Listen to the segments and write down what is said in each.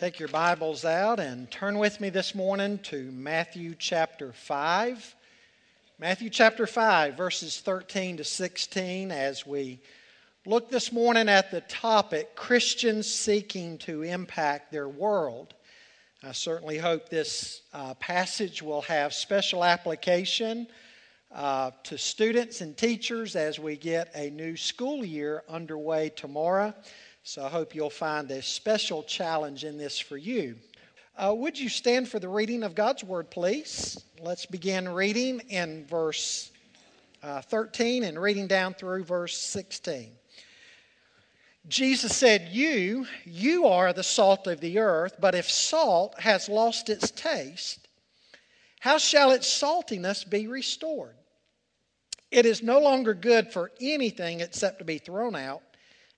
Take your Bibles out and turn with me this morning to Matthew chapter 5. Matthew chapter 5, verses 13 to 16, as we look this morning at the topic Christians seeking to impact their world. I certainly hope this uh, passage will have special application uh, to students and teachers as we get a new school year underway tomorrow. So I hope you'll find a special challenge in this for you. Uh, would you stand for the reading of God's Word, please? Let's begin reading in verse uh, 13 and reading down through verse 16. Jesus said, You, you are the salt of the earth, but if salt has lost its taste, how shall its saltiness be restored? It is no longer good for anything except to be thrown out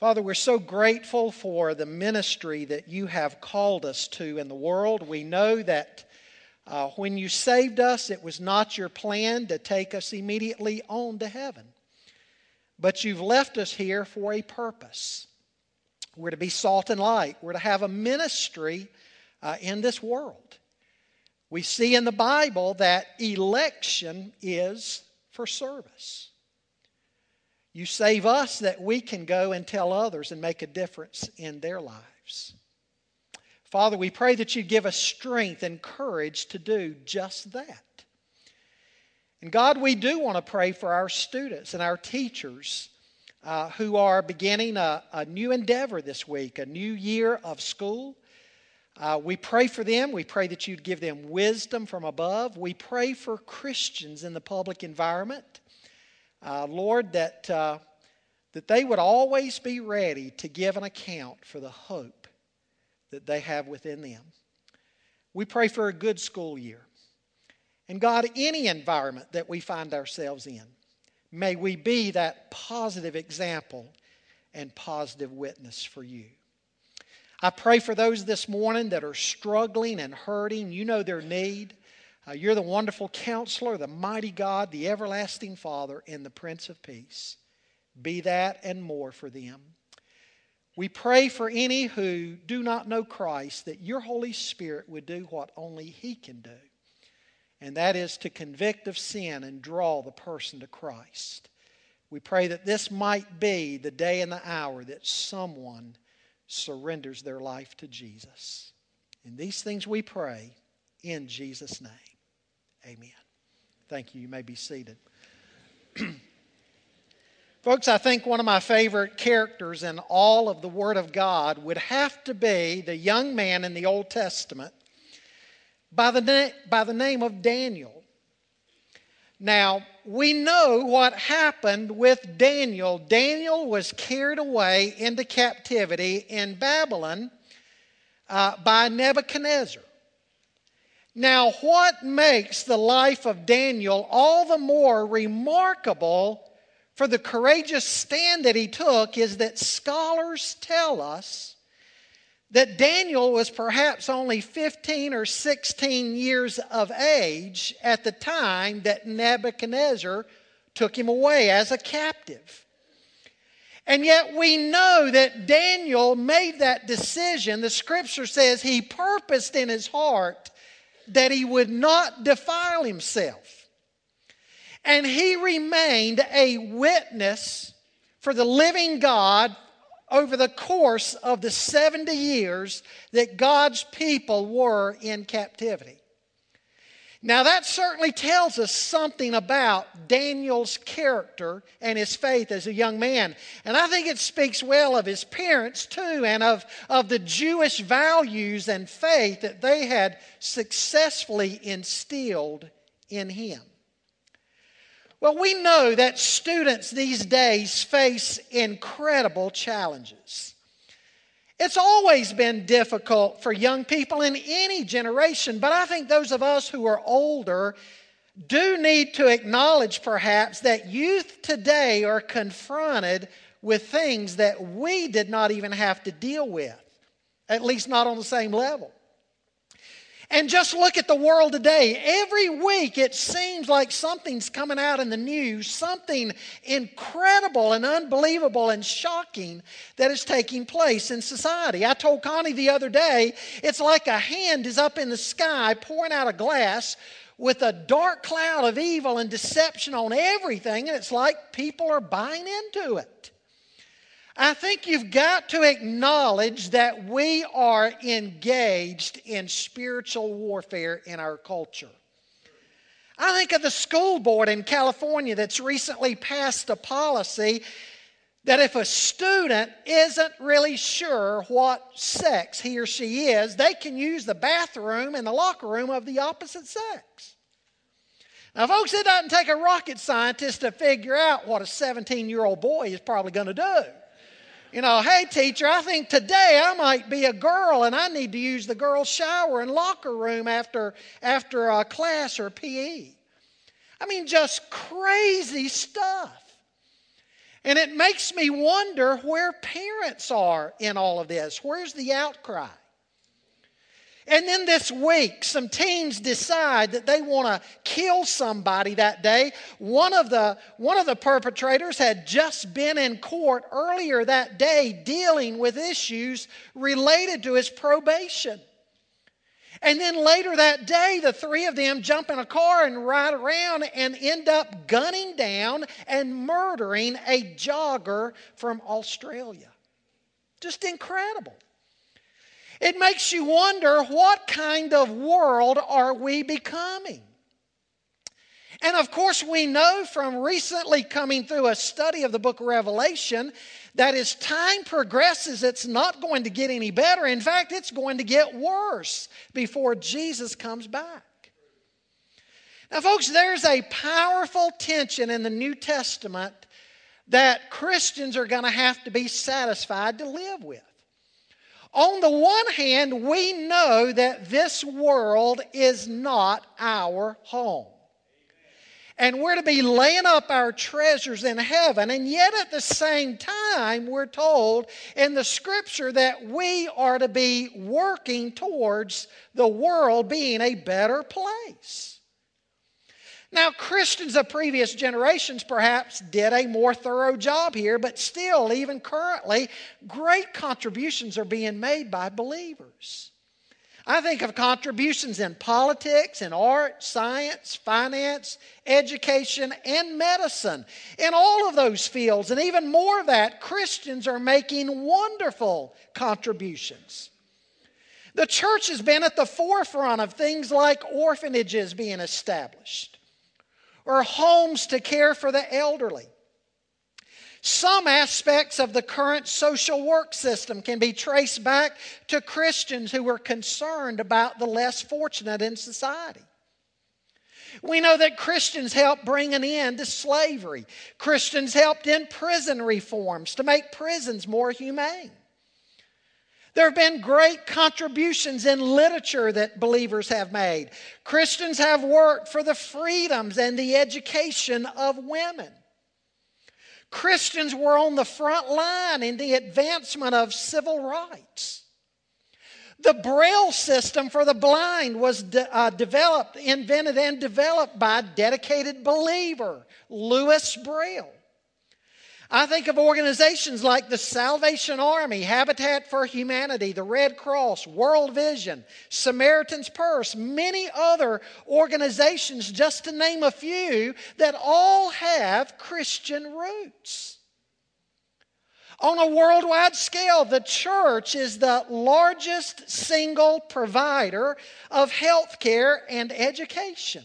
Father, we're so grateful for the ministry that you have called us to in the world. We know that uh, when you saved us, it was not your plan to take us immediately on to heaven, but you've left us here for a purpose. We're to be salt and light, we're to have a ministry uh, in this world. We see in the Bible that election is for service. You save us that we can go and tell others and make a difference in their lives. Father, we pray that you give us strength and courage to do just that. And God, we do want to pray for our students and our teachers uh, who are beginning a, a, new endeavor this week, a new year of school. Uh, we pray for them. We pray that you'd give them wisdom from above. We pray for Christians in the public environment uh, Lord, that, uh, that they would always be ready to give an account for the hope that they have within them. We pray for a good school year. And God, any environment that we find ourselves in, may we be that positive example and positive witness for you. I pray for those this morning that are struggling and hurting. You know their need. Uh, you're the wonderful counselor, the mighty God, the everlasting Father, and the Prince of Peace. Be that and more for them. We pray for any who do not know Christ that your Holy Spirit would do what only He can do, and that is to convict of sin and draw the person to Christ. We pray that this might be the day and the hour that someone surrenders their life to Jesus. In these things we pray in Jesus' name. Amen. Thank you. You may be seated. Folks, I think one of my favorite characters in all of the Word of God would have to be the young man in the Old Testament by the, na- by the name of Daniel. Now, we know what happened with Daniel. Daniel was carried away into captivity in Babylon uh, by Nebuchadnezzar. Now, what makes the life of Daniel all the more remarkable for the courageous stand that he took is that scholars tell us that Daniel was perhaps only 15 or 16 years of age at the time that Nebuchadnezzar took him away as a captive. And yet we know that Daniel made that decision. The scripture says he purposed in his heart that he would not defile himself. And he remained a witness for the living God over the course of the 70 years that God's people were in captivity. Now, that certainly tells us something about Daniel's character and his faith as a young man. And I think it speaks well of his parents, too, and of, of the Jewish values and faith that they had successfully instilled in him. Well, we know that students these days face incredible challenges. It's always been difficult for young people in any generation, but I think those of us who are older do need to acknowledge perhaps that youth today are confronted with things that we did not even have to deal with, at least not on the same level. And just look at the world today. Every week it seems like something's coming out in the news, something incredible and unbelievable and shocking that is taking place in society. I told Connie the other day, it's like a hand is up in the sky pouring out a glass with a dark cloud of evil and deception on everything, and it's like people are buying into it. I think you've got to acknowledge that we are engaged in spiritual warfare in our culture. I think of the school board in California that's recently passed a policy that if a student isn't really sure what sex he or she is, they can use the bathroom and the locker room of the opposite sex. Now, folks, it doesn't take a rocket scientist to figure out what a 17 year old boy is probably going to do. You know, hey, teacher, I think today I might be a girl and I need to use the girls' shower and locker room after, after a class or PE. I mean, just crazy stuff. And it makes me wonder where parents are in all of this. Where's the outcry? And then this week, some teens decide that they want to kill somebody that day. One of, the, one of the perpetrators had just been in court earlier that day dealing with issues related to his probation. And then later that day, the three of them jump in a car and ride around and end up gunning down and murdering a jogger from Australia. Just incredible. It makes you wonder what kind of world are we becoming? And of course, we know from recently coming through a study of the book of Revelation that as time progresses, it's not going to get any better. In fact, it's going to get worse before Jesus comes back. Now, folks, there's a powerful tension in the New Testament that Christians are going to have to be satisfied to live with. On the one hand, we know that this world is not our home. And we're to be laying up our treasures in heaven. And yet, at the same time, we're told in the scripture that we are to be working towards the world being a better place. Now, Christians of previous generations perhaps did a more thorough job here, but still, even currently, great contributions are being made by believers. I think of contributions in politics, in art, science, finance, education, and medicine. In all of those fields, and even more of that, Christians are making wonderful contributions. The church has been at the forefront of things like orphanages being established or homes to care for the elderly. Some aspects of the current social work system can be traced back to Christians who were concerned about the less fortunate in society. We know that Christians helped bring an end to slavery. Christians helped in prison reforms to make prisons more humane. There have been great contributions in literature that believers have made. Christians have worked for the freedoms and the education of women. Christians were on the front line in the advancement of civil rights. The Braille system for the blind was de- uh, developed, invented, and developed by a dedicated believer, Louis Braille. I think of organizations like the Salvation Army, Habitat for Humanity, the Red Cross, World Vision, Samaritan's Purse, many other organizations, just to name a few, that all have Christian roots. On a worldwide scale, the church is the largest single provider of health care and education.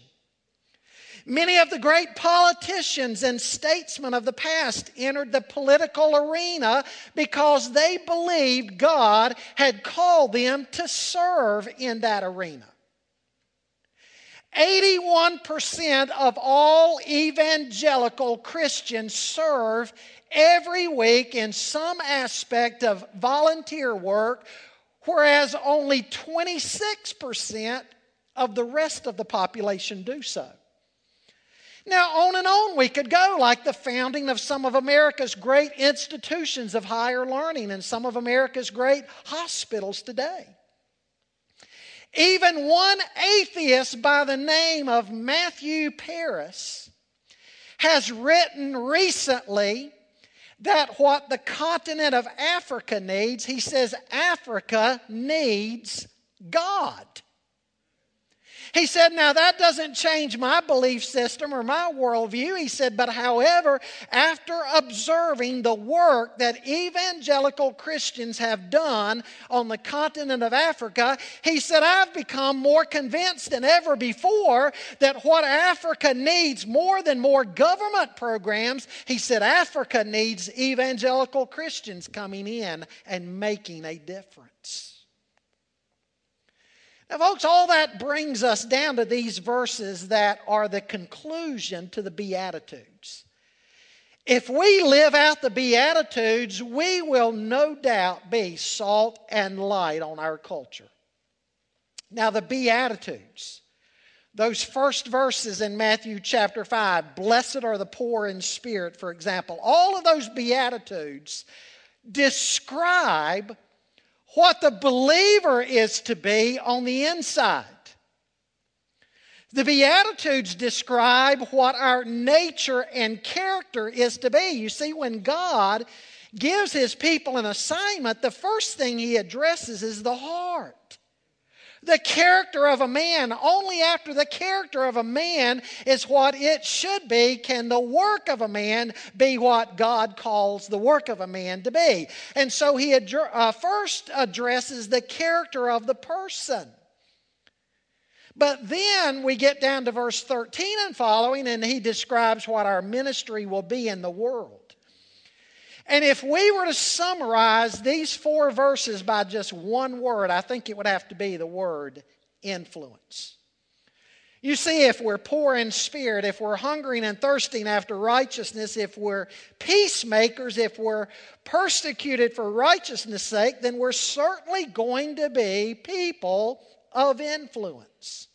Many of the great politicians and statesmen of the past entered the political arena because they believed God had called them to serve in that arena. 81% of all evangelical Christians serve every week in some aspect of volunteer work, whereas only 26% of the rest of the population do so. Now, on and on we could go, like the founding of some of America's great institutions of higher learning and some of America's great hospitals today. Even one atheist by the name of Matthew Parris has written recently that what the continent of Africa needs, he says Africa needs God. He said, Now that doesn't change my belief system or my worldview. He said, But however, after observing the work that evangelical Christians have done on the continent of Africa, he said, I've become more convinced than ever before that what Africa needs more than more government programs, he said, Africa needs evangelical Christians coming in and making a difference. Now, folks, all that brings us down to these verses that are the conclusion to the Beatitudes. If we live out the Beatitudes, we will no doubt be salt and light on our culture. Now, the Beatitudes, those first verses in Matthew chapter 5, blessed are the poor in spirit, for example, all of those Beatitudes describe what the believer is to be on the inside. The Beatitudes describe what our nature and character is to be. You see, when God gives his people an assignment, the first thing he addresses is the heart the character of a man. Only after the character of a man is what it should be can the work of a man be what God calls the work of a man to be. And so he uh, first addresses the character of the person. But then we get down to verse 13 and following, and he describes what our ministry will be in the world. And if we were to summarize these four verses by just one word, I think it would have to be the word influence. You see, if we're poor in spirit, if we're hungering and thirsting after righteousness, if we're peacemakers, if we're persecuted for righteousness' sake, then we're certainly going to be people of influence.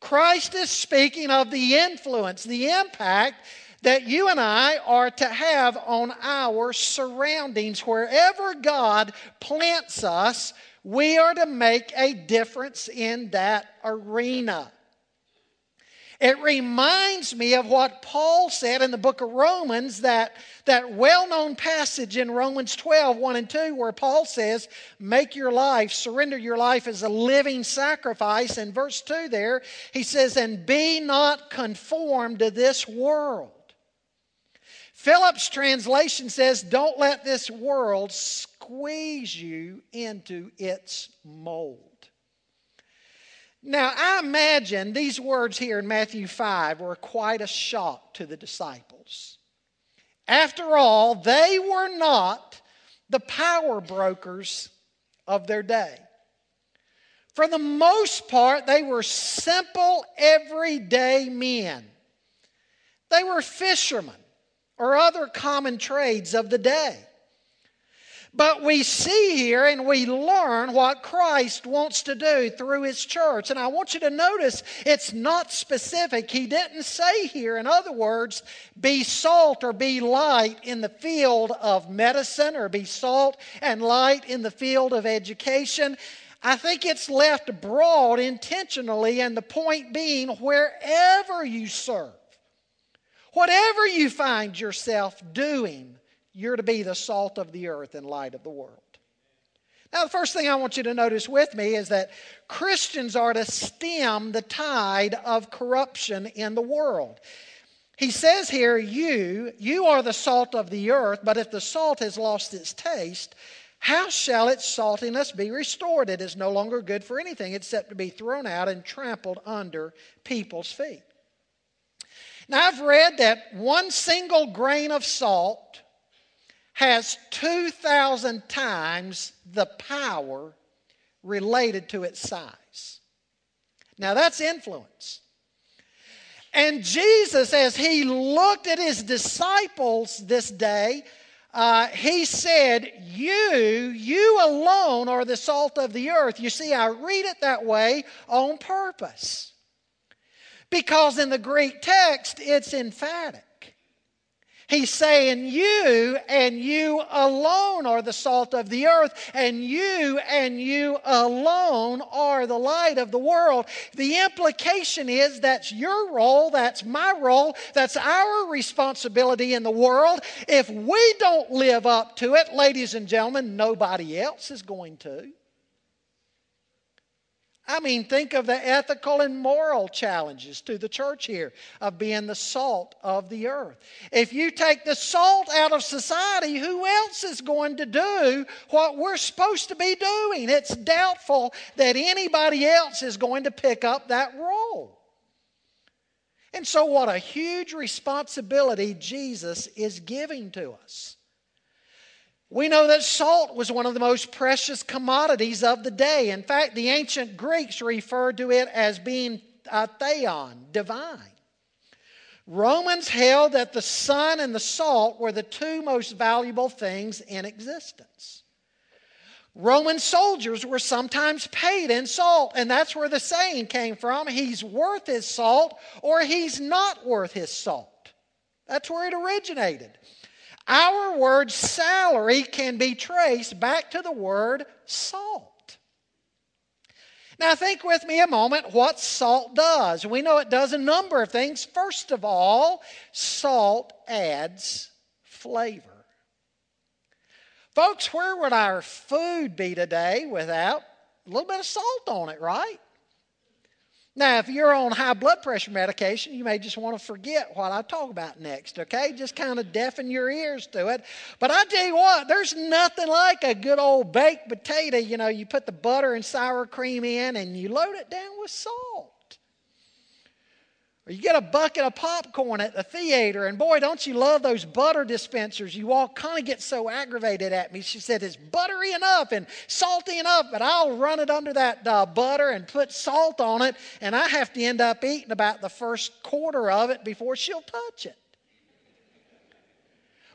Christ is speaking of the influence, the impact that you and I are to have on our surroundings. Wherever God plants us, we are to make a difference in that arena. It reminds me of what Paul said in the book of Romans, that, that well known passage in Romans 12, 1 and 2, where Paul says, Make your life, surrender your life as a living sacrifice. In verse 2 there, he says, And be not conformed to this world Phillips' translation says, Don't let this world squeeze you into its mold. Now, I imagine these words here in Matthew 5 were quite a shock to the disciples. After all, they were not the power brokers of their day. For the most part, they were simple, everyday men. They were fishermen or other common trades of the day. But we see here and we learn what Christ wants to do through His church. And I want you to notice it's not specific. He didn't say here, in other words, be salt or be light in the field of medicine or be salt and light in the field of education. I think it's left broad intentionally, and the point being wherever you serve. Whatever you find yourself doing, you're to be the salt of the earth and light of the world. Now, the first thing I want you to notice with me is that Christians are to stem the tide of corruption in the world. He says here, You, you are the salt of the earth, but if the salt has lost its taste, how shall its saltiness be restored? It is no longer good for anything except to be thrown out and trampled under people's feet. Now, I've read that one single grain of salt has 2,000 times the power related to its size. Now, that's influence. And Jesus, as he looked at his disciples this day, uh, he said, You, you alone are the salt of the earth. You see, I read it that way on purpose. Because in the Greek text, it's emphatic. He's saying, You and you alone are the salt of the earth, and you and you alone are the light of the world. The implication is that's your role, that's my role, that's our responsibility in the world. If we don't live up to it, ladies and gentlemen, nobody else is going to. I mean, think of the ethical and moral challenges to the church here of being the salt of the earth. If you take the salt out of society, who else is going to do what we're supposed to be doing? It's doubtful that anybody else is going to pick up that role. And so, what a huge responsibility Jesus is giving to us. We know that salt was one of the most precious commodities of the day. In fact, the ancient Greeks referred to it as being uh, theon, divine. Romans held that the sun and the salt were the two most valuable things in existence. Roman soldiers were sometimes paid in salt, and that's where the saying came from he's worth his salt or he's not worth his salt. That's where it originated. Our word salary can be traced back to the word salt. Now, think with me a moment what salt does. We know it does a number of things. First of all, salt adds flavor. Folks, where would our food be today without a little bit of salt on it, right? Now, if you're on high blood pressure medication, you may just want to forget what I talk about next, okay? Just kind of deafen your ears to it. But I tell you what, there's nothing like a good old baked potato. You know, you put the butter and sour cream in and you load it down with salt. Or you get a bucket of popcorn at the theater, and boy, don't you love those butter dispensers? You all kind of get so aggravated at me. She said, It's buttery enough and salty enough, but I'll run it under that uh, butter and put salt on it, and I have to end up eating about the first quarter of it before she'll touch it.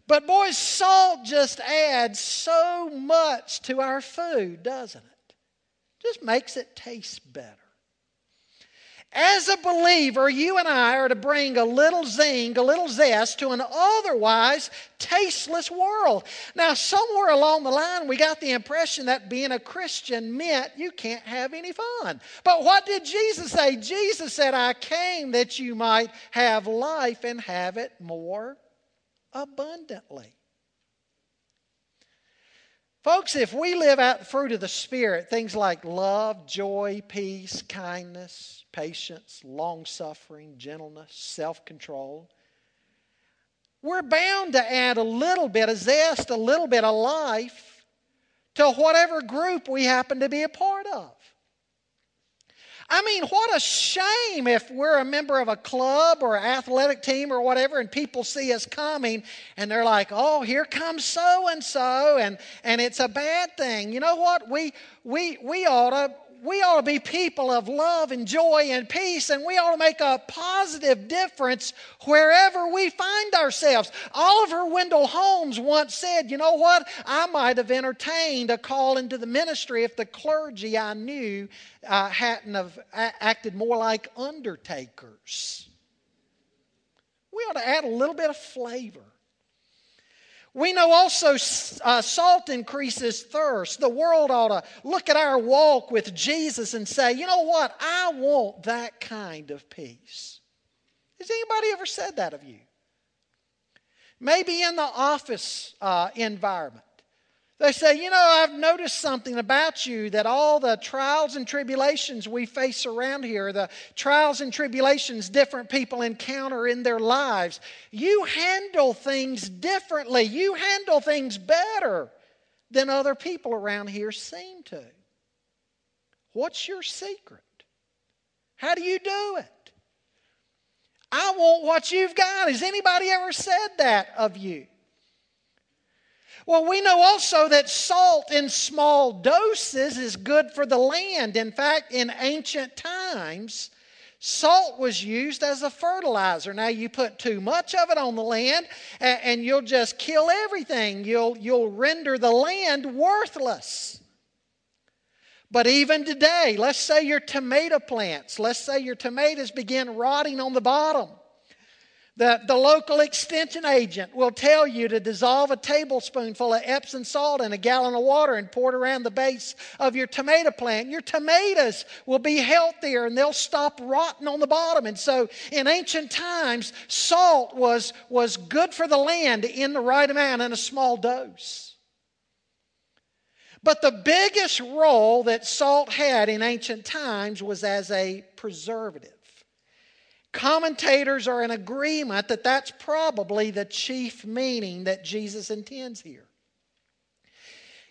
But boy, salt just adds so much to our food, doesn't it? Just makes it taste better. As a believer, you and I are to bring a little zing, a little zest to an otherwise tasteless world. Now, somewhere along the line, we got the impression that being a Christian meant you can't have any fun. But what did Jesus say? Jesus said, I came that you might have life and have it more abundantly. Folks, if we live out the fruit of the Spirit, things like love, joy, peace, kindness, patience, long suffering, gentleness, self control, we're bound to add a little bit of zest, a little bit of life to whatever group we happen to be a part of. I mean, what a shame if we're a member of a club or athletic team or whatever, and people see us coming and they're like, oh, here comes so and so, and and it's a bad thing. You know what? We we we ought to we ought to be people of love and joy and peace, and we ought to make a positive difference wherever we find ourselves. Oliver Wendell Holmes once said, You know what? I might have entertained a call into the ministry if the clergy I knew uh, hadn't have acted more like undertakers. We ought to add a little bit of flavor we know also uh, salt increases thirst. The world ought to look at our walk with Jesus and say, you know what? I want that kind of peace. Has anybody ever said that of you? Maybe in the office uh, environment. They say, You know, I've noticed something about you that all the trials and tribulations we face around here, the trials and tribulations different people encounter in their lives, you handle things differently. You handle things better than other people around here seem to. What's your secret? How do you do it? I want what you've got. Has anybody ever said that of you? Well, we know also that salt in small doses is good for the land. In fact, in ancient times, salt was used as a fertilizer. Now, you put too much of it on the land, and, and you'll just kill everything. You'll, you'll render the land worthless. But even today, let's say your tomato plants, let's say your tomatoes begin rotting on the bottom. The, the local extension agent will tell you to dissolve a tablespoonful of Epsom salt in a gallon of water and pour it around the base of your tomato plant. Your tomatoes will be healthier and they'll stop rotting on the bottom. And so in ancient times, salt was, was good for the land in the right amount in a small dose. But the biggest role that salt had in ancient times was as a preservative. Commentators are in agreement that that's probably the chief meaning that Jesus intends here.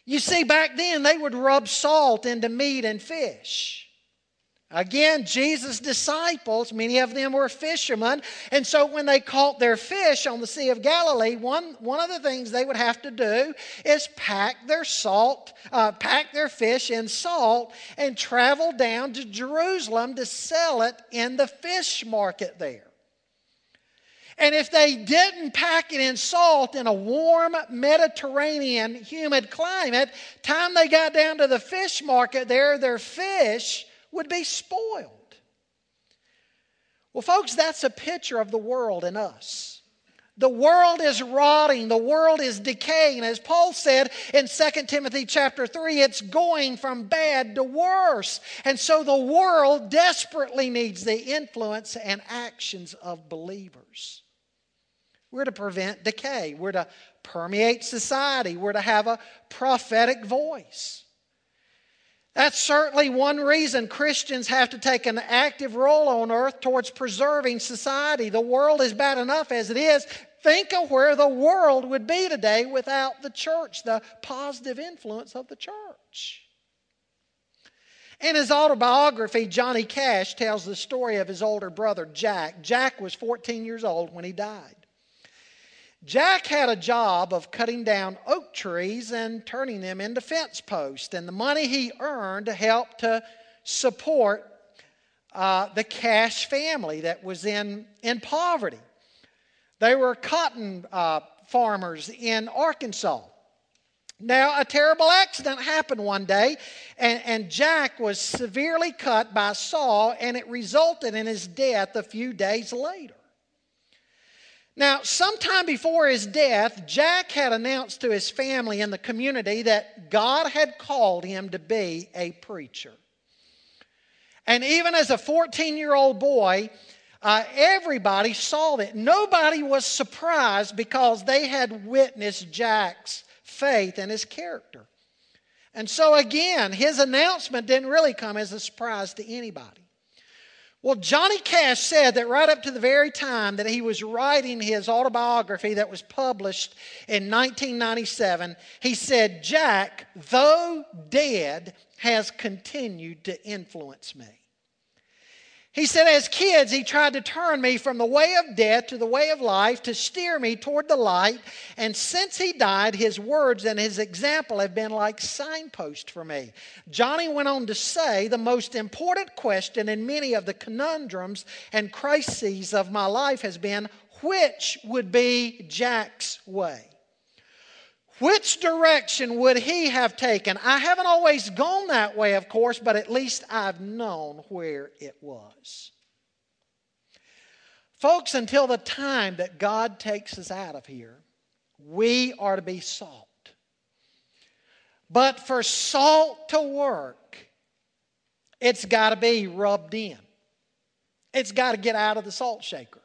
You see, back then they would rub salt into meat and fish. Again, Jesus' disciples, many of them were fishermen, and so when they caught their fish on the Sea of Galilee, one, one of the things they would have to do is pack their salt, uh, pack their fish in salt, and travel down to Jerusalem to sell it in the fish market there. And if they didn't pack it in salt in a warm Mediterranean humid climate, time they got down to the fish market there, their fish would be spoiled. Well, folks, that's a picture of the world and us. The world is rotting, the world is decaying. As Paul said in 2 Timothy chapter 3, it's going from bad to worse. And so the world desperately needs the influence and actions of believers. We're to prevent decay, we're to permeate society, we're to have a prophetic voice. That's certainly one reason Christians have to take an active role on earth towards preserving society. The world is bad enough as it is. Think of where the world would be today without the church, the positive influence of the church. In his autobiography, Johnny Cash tells the story of his older brother, Jack. Jack was 14 years old when he died. Jack had a job of cutting down oak trees and turning them into fence posts, and the money he earned helped to support uh, the Cash family that was in, in poverty. They were cotton uh, farmers in Arkansas. Now, a terrible accident happened one day, and, and Jack was severely cut by a saw, and it resulted in his death a few days later. Now, sometime before his death, Jack had announced to his family and the community that God had called him to be a preacher. And even as a 14 year old boy, uh, everybody saw that. Nobody was surprised because they had witnessed Jack's faith and his character. And so, again, his announcement didn't really come as a surprise to anybody. Well, Johnny Cash said that right up to the very time that he was writing his autobiography that was published in 1997, he said, Jack, though dead, has continued to influence me. He said, as kids, he tried to turn me from the way of death to the way of life, to steer me toward the light. And since he died, his words and his example have been like signposts for me. Johnny went on to say, the most important question in many of the conundrums and crises of my life has been, which would be Jack's way? Which direction would he have taken? I haven't always gone that way, of course, but at least I've known where it was. Folks, until the time that God takes us out of here, we are to be salt. But for salt to work, it's got to be rubbed in. It's got to get out of the salt shaker.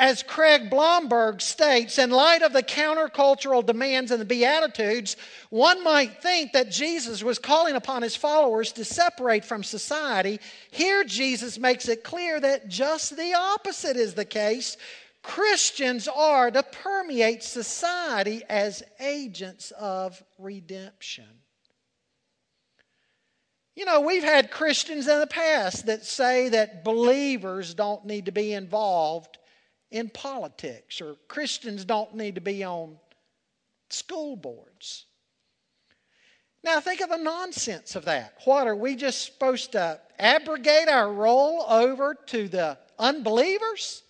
As Craig Blomberg states, in light of the countercultural demands and the Beatitudes, one might think that Jesus was calling upon his followers to separate from society. Here, Jesus makes it clear that just the opposite is the case. Christians are to permeate society as agents of redemption. You know, we've had Christians in the past that say that believers don't need to be involved in politics, or Christians don't need to be on school boards. Now, think of the nonsense of that. What, are we just supposed to abrogate our role over to the unbelievers?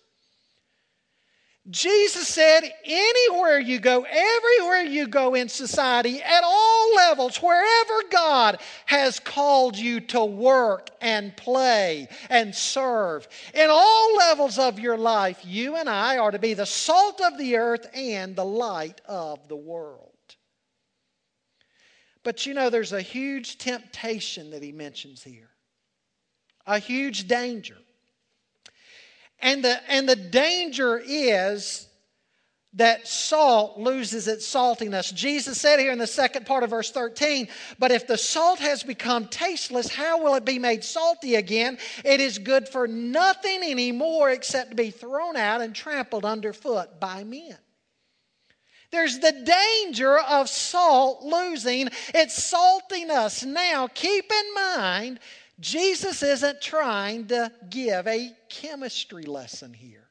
Jesus said, anywhere you go, everywhere you go in society, at all levels, wherever God has called you to work and play and serve, in all levels of your life, you and I are to be the salt of the earth and the light of the world. But you know, there's a huge temptation that he mentions here, a huge danger. And the, and the danger is that salt loses its saltiness. Jesus said here in the second part of verse 13, But if the salt has become tasteless, how will it be made salty again? It is good for nothing anymore except to be thrown out and trampled underfoot by men. There's the danger of salt losing its saltiness. Now, keep in mind, Jesus isn't trying to give a chemistry lesson here.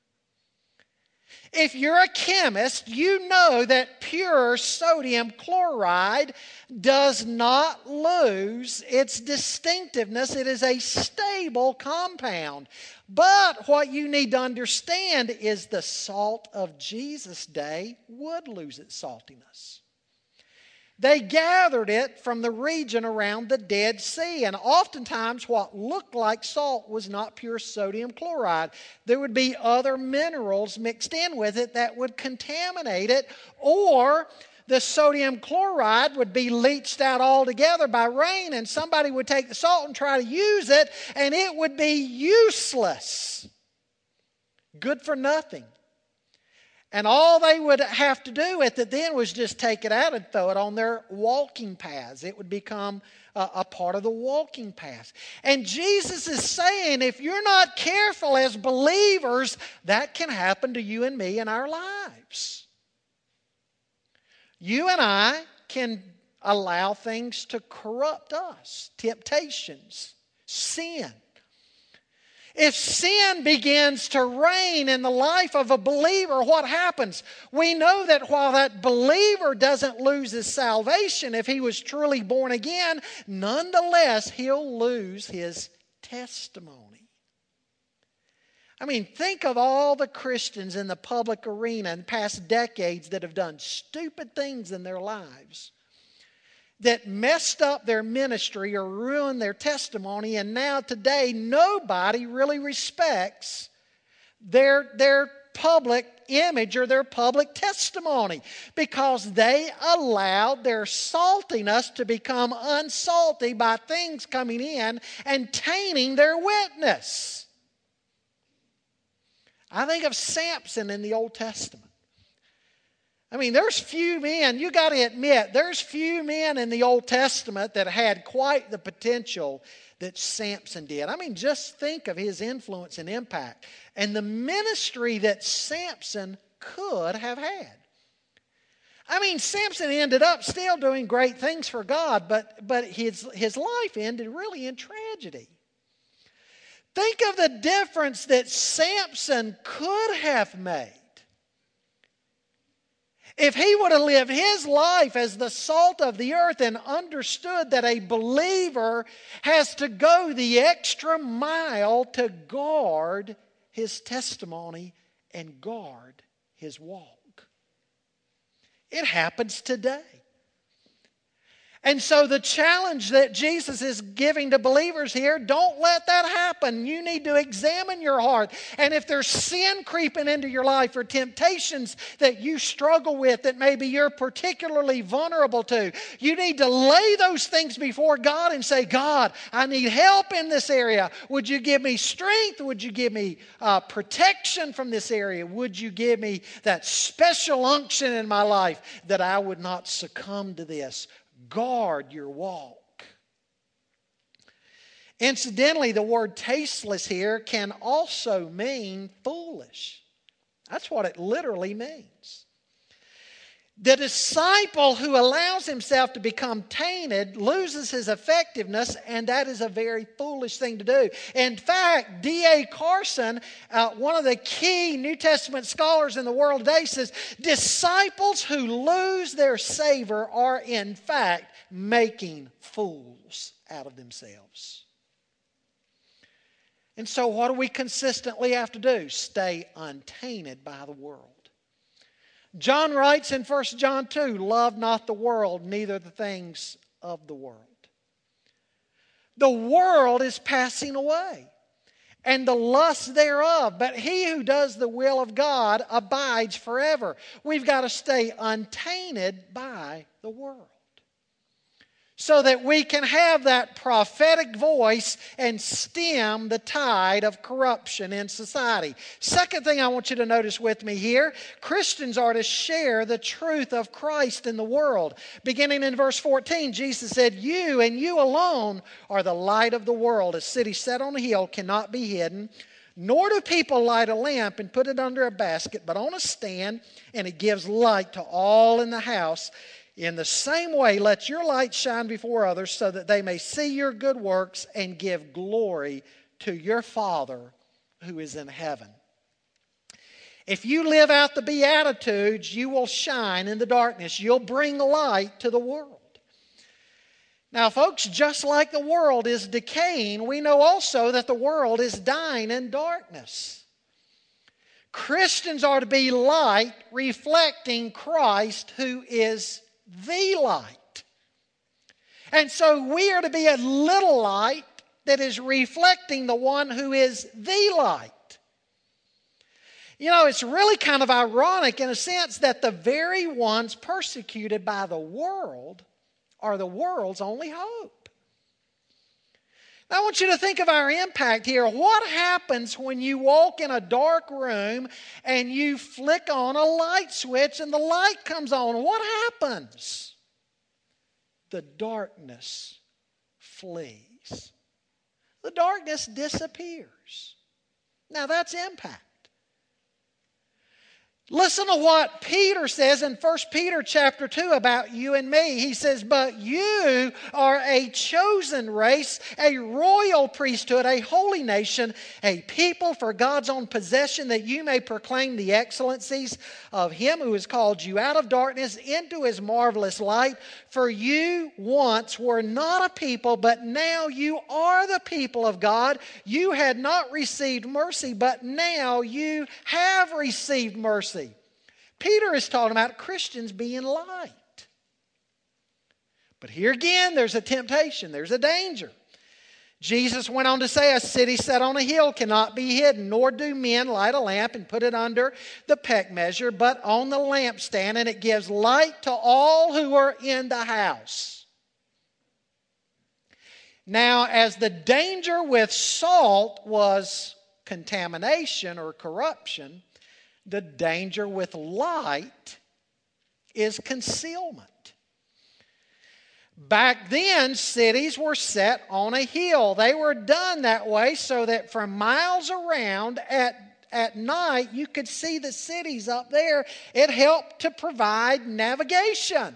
If you're a chemist, you know that pure sodium chloride does not lose its distinctiveness. It is a stable compound. But what you need to understand is the salt of Jesus' day would lose its saltiness. They gathered it from the region around the Dead Sea, and oftentimes what looked like salt was not pure sodium chloride. There would be other minerals mixed in with it that would contaminate it, or the sodium chloride would be leached out altogether by rain, and somebody would take the salt and try to use it, and it would be useless. Good for nothing. And all they would have to do with it then was just take it out and throw it on their walking paths. It would become a, a, part of the walking path. And Jesus is saying if you're not careful as believers, that can happen to you and me in our lives. You and I can allow things to corrupt us, temptations, sin. If sin begins to reign in the life of a believer, what happens? We know that while that believer doesn't lose his salvation, if he was truly born again, nonetheless, he'll lose his testimony. I mean, think of all the Christians in the public arena in past decades that have done stupid things in their lives that messed up their ministry or ruined their testimony, and now today nobody really respects their, their public image or their public testimony because they allowed their saltiness to become unsalty by things coming in and tainting their witness. I think of Samson in the Old Testament. I mean, there's few men, you got to admit, there's few men in the Old Testament that had quite the potential that Samson did. I mean, just think of his influence and impact and the ministry that Samson could have had. I mean, Samson ended up still doing great things for God, but, but his, his life ended really in tragedy. Think of the difference that Samson could have made if he would have lived his life as the salt of the earth and understood that a believer has to go the extra mile to guard his testimony and guard his walk, it happens today. And so, the challenge that Jesus is giving to believers here don't let that happen. You need to examine your heart. And if there's sin creeping into your life or temptations that you struggle with that maybe you're particularly vulnerable to, you need to lay those things before God and say, God, I need help in this area. Would you give me strength? Would you give me uh, protection from this area? Would you give me that special unction in my life that I would not succumb to this? Guard your walk. Incidentally, the word tasteless here can also mean foolish. That's what it literally means. The disciple who allows himself to become tainted loses his effectiveness, and that is a very foolish thing to do. In fact, D.A. Carson, uh, one of the key New Testament scholars in the world today, says disciples who lose their savor are, in fact, making fools out of themselves. And so, what do we consistently have to do? Stay untainted by the world. John writes in 1 John 2 Love not the world, neither the things of the world. The world is passing away, and the lust thereof, but he who does the will of God abides forever. We've got to stay untainted by the world so that we can have that prophetic voice and stem the tide of corruption in society. Second thing I want you to notice with me here Christians are to share the truth of Christ in the world. Beginning in verse 14, Jesus said, You and you alone are the light of the world. A city set on a hill cannot be hidden. Nor do people light a lamp and put it under a basket, but on a stand, and it gives light to all in the house. In the same way, let your light shine before others so that they may see your good works and give glory to your Father who is in heaven. If you live out the Beatitudes, you will shine in the darkness. You'll bring light to the world. Now, folks, just like the world is decaying, we know also that the world is dying in darkness. Christians are to be light reflecting Christ who is the light. And so we are to be a little light that is reflecting the one who is the light. You know, it's really kind of ironic in a sense that the very ones persecuted by the world are the world's only hope. I want you to think of our impact here. What happens when you walk in a dark room and you flick on a light switch and the light comes on? What happens? The darkness flees, the darkness disappears. Now that's impact. Listen to what Peter says in 1 Peter chapter 2 about you and me. He says, But you are a chosen race, a royal priesthood, a holy nation, a people for God's own possession, that you may proclaim the excellencies of Him who has called you out of darkness into His marvelous light. For you once were not a people, but now you are the people of God. You had not received mercy, but now you have received mercy. Peter is talking about Christians being light. But here again, there's a temptation, there's a danger. Jesus went on to say, A city set on a hill cannot be hidden, nor do men light a lamp and put it under the peck measure, but on the lampstand, and it gives light to all who are in the house. Now, as the danger with salt was contamination or corruption, the danger with light is concealment. Back then, cities were set on a hill. They were done that way so that for miles around at, at night you could see the cities up there. It helped to provide navigation.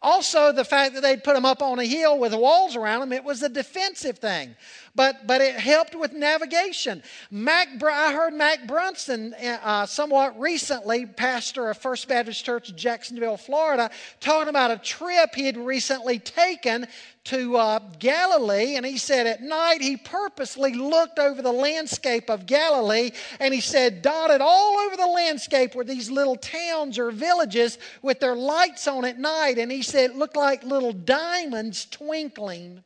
Also, the fact that they'd put them up on a hill with walls around them, it was a defensive thing. But, but it helped with navigation. Mac, I heard Mac Brunson uh, somewhat recently, pastor of First Baptist Church, in Jacksonville, Florida, talking about a trip he had recently taken to uh, Galilee, and he said at night he purposely looked over the landscape of Galilee, and he said, dotted all over the landscape were these little towns or villages with their lights on at night, and he said it looked like little diamonds twinkling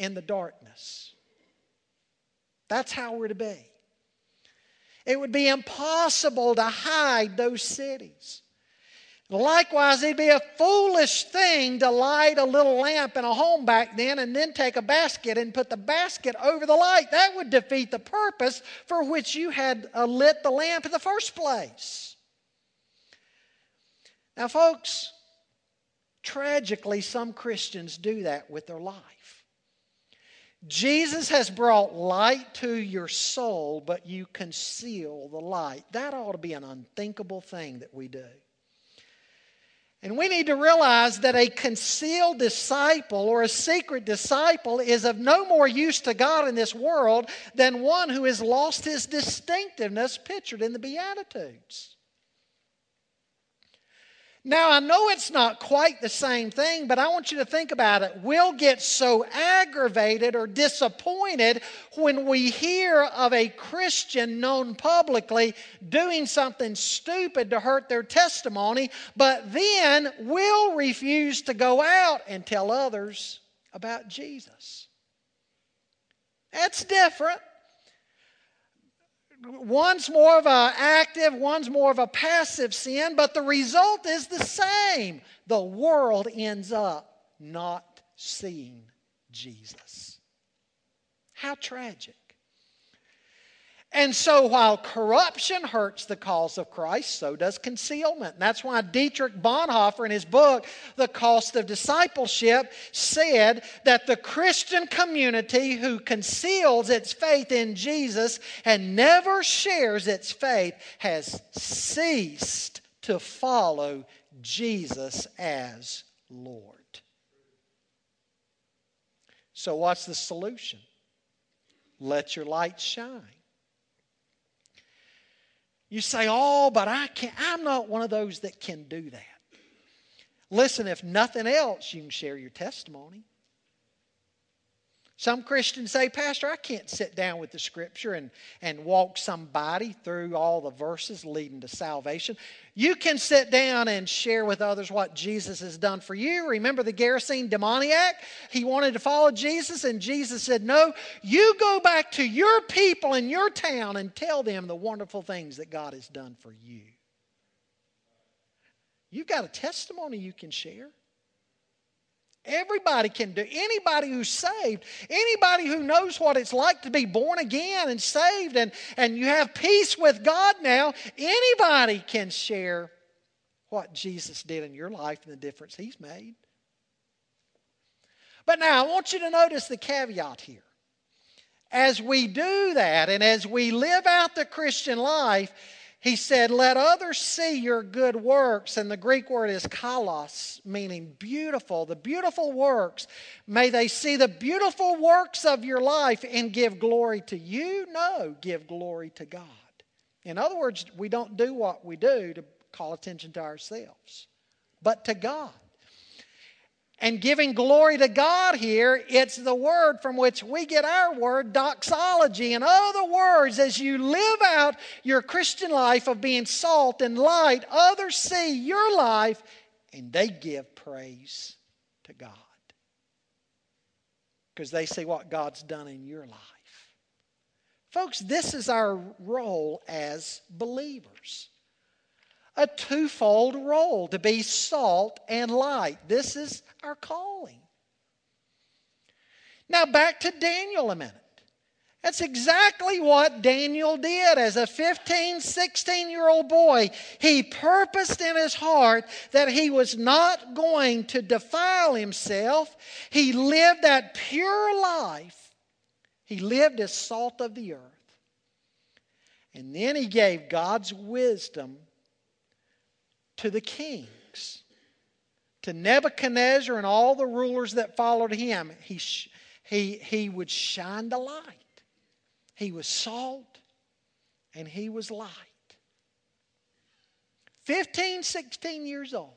in the darkness. That's how we're to be. It would be impossible to hide those cities. Likewise, it'd be a foolish thing to light a little lamp in a home back then and then take a basket and put the basket over the light. That would defeat the purpose for which you had uh, lit the lamp in the first place. Now, folks, tragically, some Christians do that with their life. Jesus has brought light to your soul, but you conceal the light. That ought to be an unthinkable thing that we do. And we need to realize that a concealed disciple or a secret disciple is of no more use to God in this world than one who has lost his distinctiveness pictured in the Beatitudes. Now, I know it's not quite the same thing, but I want you to think about it. We'll get so aggravated or disappointed when we hear of a Christian known publicly doing something stupid to hurt their testimony, but then we'll refuse to go out and tell others about Jesus. That's different. One's more of an active, one's more of a passive sin, but the result is the same. The world ends up not seeing Jesus. How tragic. And so, while corruption hurts the cause of Christ, so does concealment. And that's why Dietrich Bonhoeffer, in his book, The Cost of Discipleship, said that the Christian community who conceals its faith in Jesus and never shares its faith has ceased to follow Jesus as Lord. So, what's the solution? Let your light shine. You say, oh, but I can't, I'm not one of those that can do that. Listen, if nothing else, you can share your testimony. Some Christians say, Pastor, I can't sit down with the scripture and, and walk somebody through all the verses leading to salvation. You can sit down and share with others what Jesus has done for you. Remember the Gerasene demoniac? He wanted to follow Jesus, and Jesus said, No, you go back to your people in your town and tell them the wonderful things that God has done for you. You've got a testimony you can share. Everybody can do. Anybody who's saved, anybody who knows what it's like to be born again and saved, and, and you have peace with God now, anybody can share what Jesus did in your life and the difference He's made. But now I want you to notice the caveat here. As we do that and as we live out the Christian life, he said, Let others see your good works. And the Greek word is kalos, meaning beautiful. The beautiful works. May they see the beautiful works of your life and give glory to you? No, give glory to God. In other words, we don't do what we do to call attention to ourselves, but to God and giving glory to God here, it's the word from which we get our word, doxology. In other words, as you live out your Christian life of being salt and light, others see your life and they give praise to God. Because they see what God's done in your life. Folks, this is our role as believers a twofold role to be salt and light. This is our calling. Now, back to Daniel a minute. That's exactly what Daniel did as a 15, 16 year old boy. He purposed in his heart that he was not going to defile himself. He lived that pure life. He lived as salt of the earth. And then he gave God's wisdom to the kings, to Nebuchadnezzar and all the rulers that followed him. He, he, he would shine the light. He was salt and he was light. 15, 16 years old.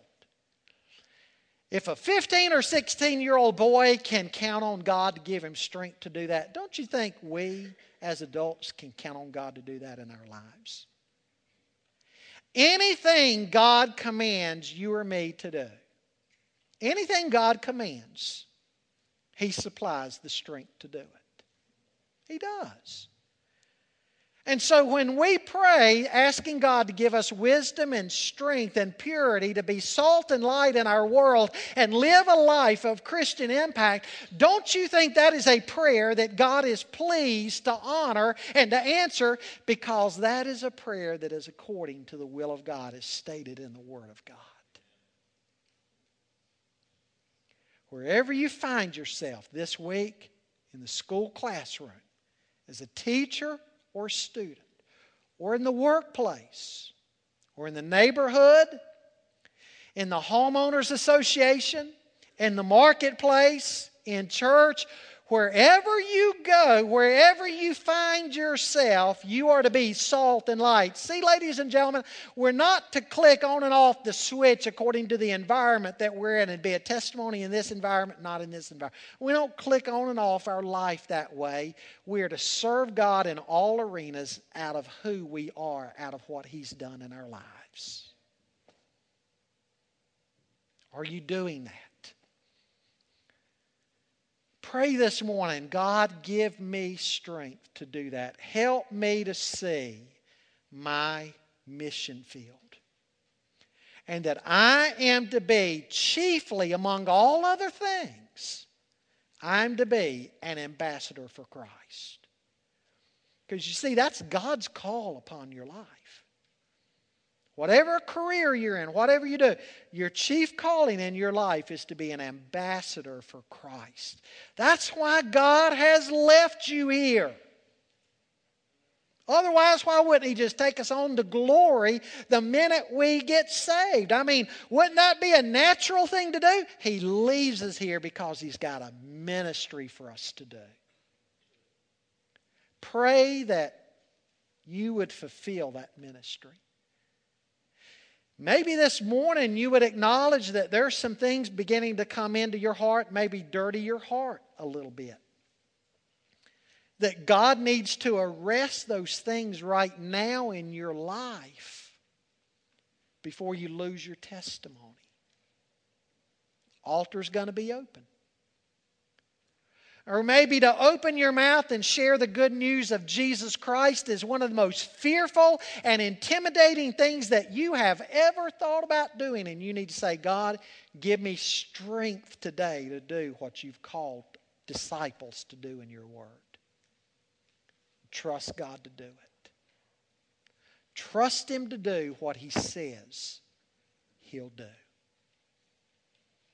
If a 15 or 16 year old boy can count on God to give him strength to do that, don't you think we as adults can count on God to do that in our lives? Anything God commands you or me to do, anything God commands, He supplies the strength to do it. He does. And so when we pray, asking God to give us wisdom and strength and purity to be salt and light in our world and live a life of Christian impact, don't you think that is a prayer that God is pleased to honor and to answer because that is a prayer that is according to the will of God as stated in the Word of God? Wherever you find yourself this week in the school classroom, as a teacher, or student, or in the workplace, or in the neighborhood, in the homeowners association, in the marketplace, in church, wherever you go, wherever you find yourself, you are to be salt and light. See, ladies and gentlemen, we're not to click on and off the switch according to the environment that we're in and be a testimony in this environment, not in this environment. We don't click on and off our life that way. We're to serve God in all arenas out of who we are, out of what He's done in our lives. Are you doing that? Pray this morning, God, give me strength to do that. Help me to see my mission field. And that I am to be, chiefly among all other things, I'm to be an ambassador for Christ. Because you see, that's God's call upon your life. Whatever career you're in, whatever you do, your chief calling in your life is to be an ambassador for Christ. That's why God has left you here. Otherwise, why wouldn't He just take us on to glory the minute we get saved? I mean, wouldn't that be a natural thing to do? He leaves us here because He's got a ministry for us to do. Pray that you would fulfill that ministry. Maybe this morning you would acknowledge that there's some things beginning to come into your heart, maybe dirty your heart a little bit. That God needs to arrest those things right now in your life before you lose your testimony. Altar's going to be open. Or maybe to open your mouth and share the good news of Jesus Christ is one of the most fearful and intimidating things that you have ever thought about doing. And you need to say, God, give me strength today to do what you've called disciples to do in your word. Trust God to do it. Trust Him to do what He says He'll do.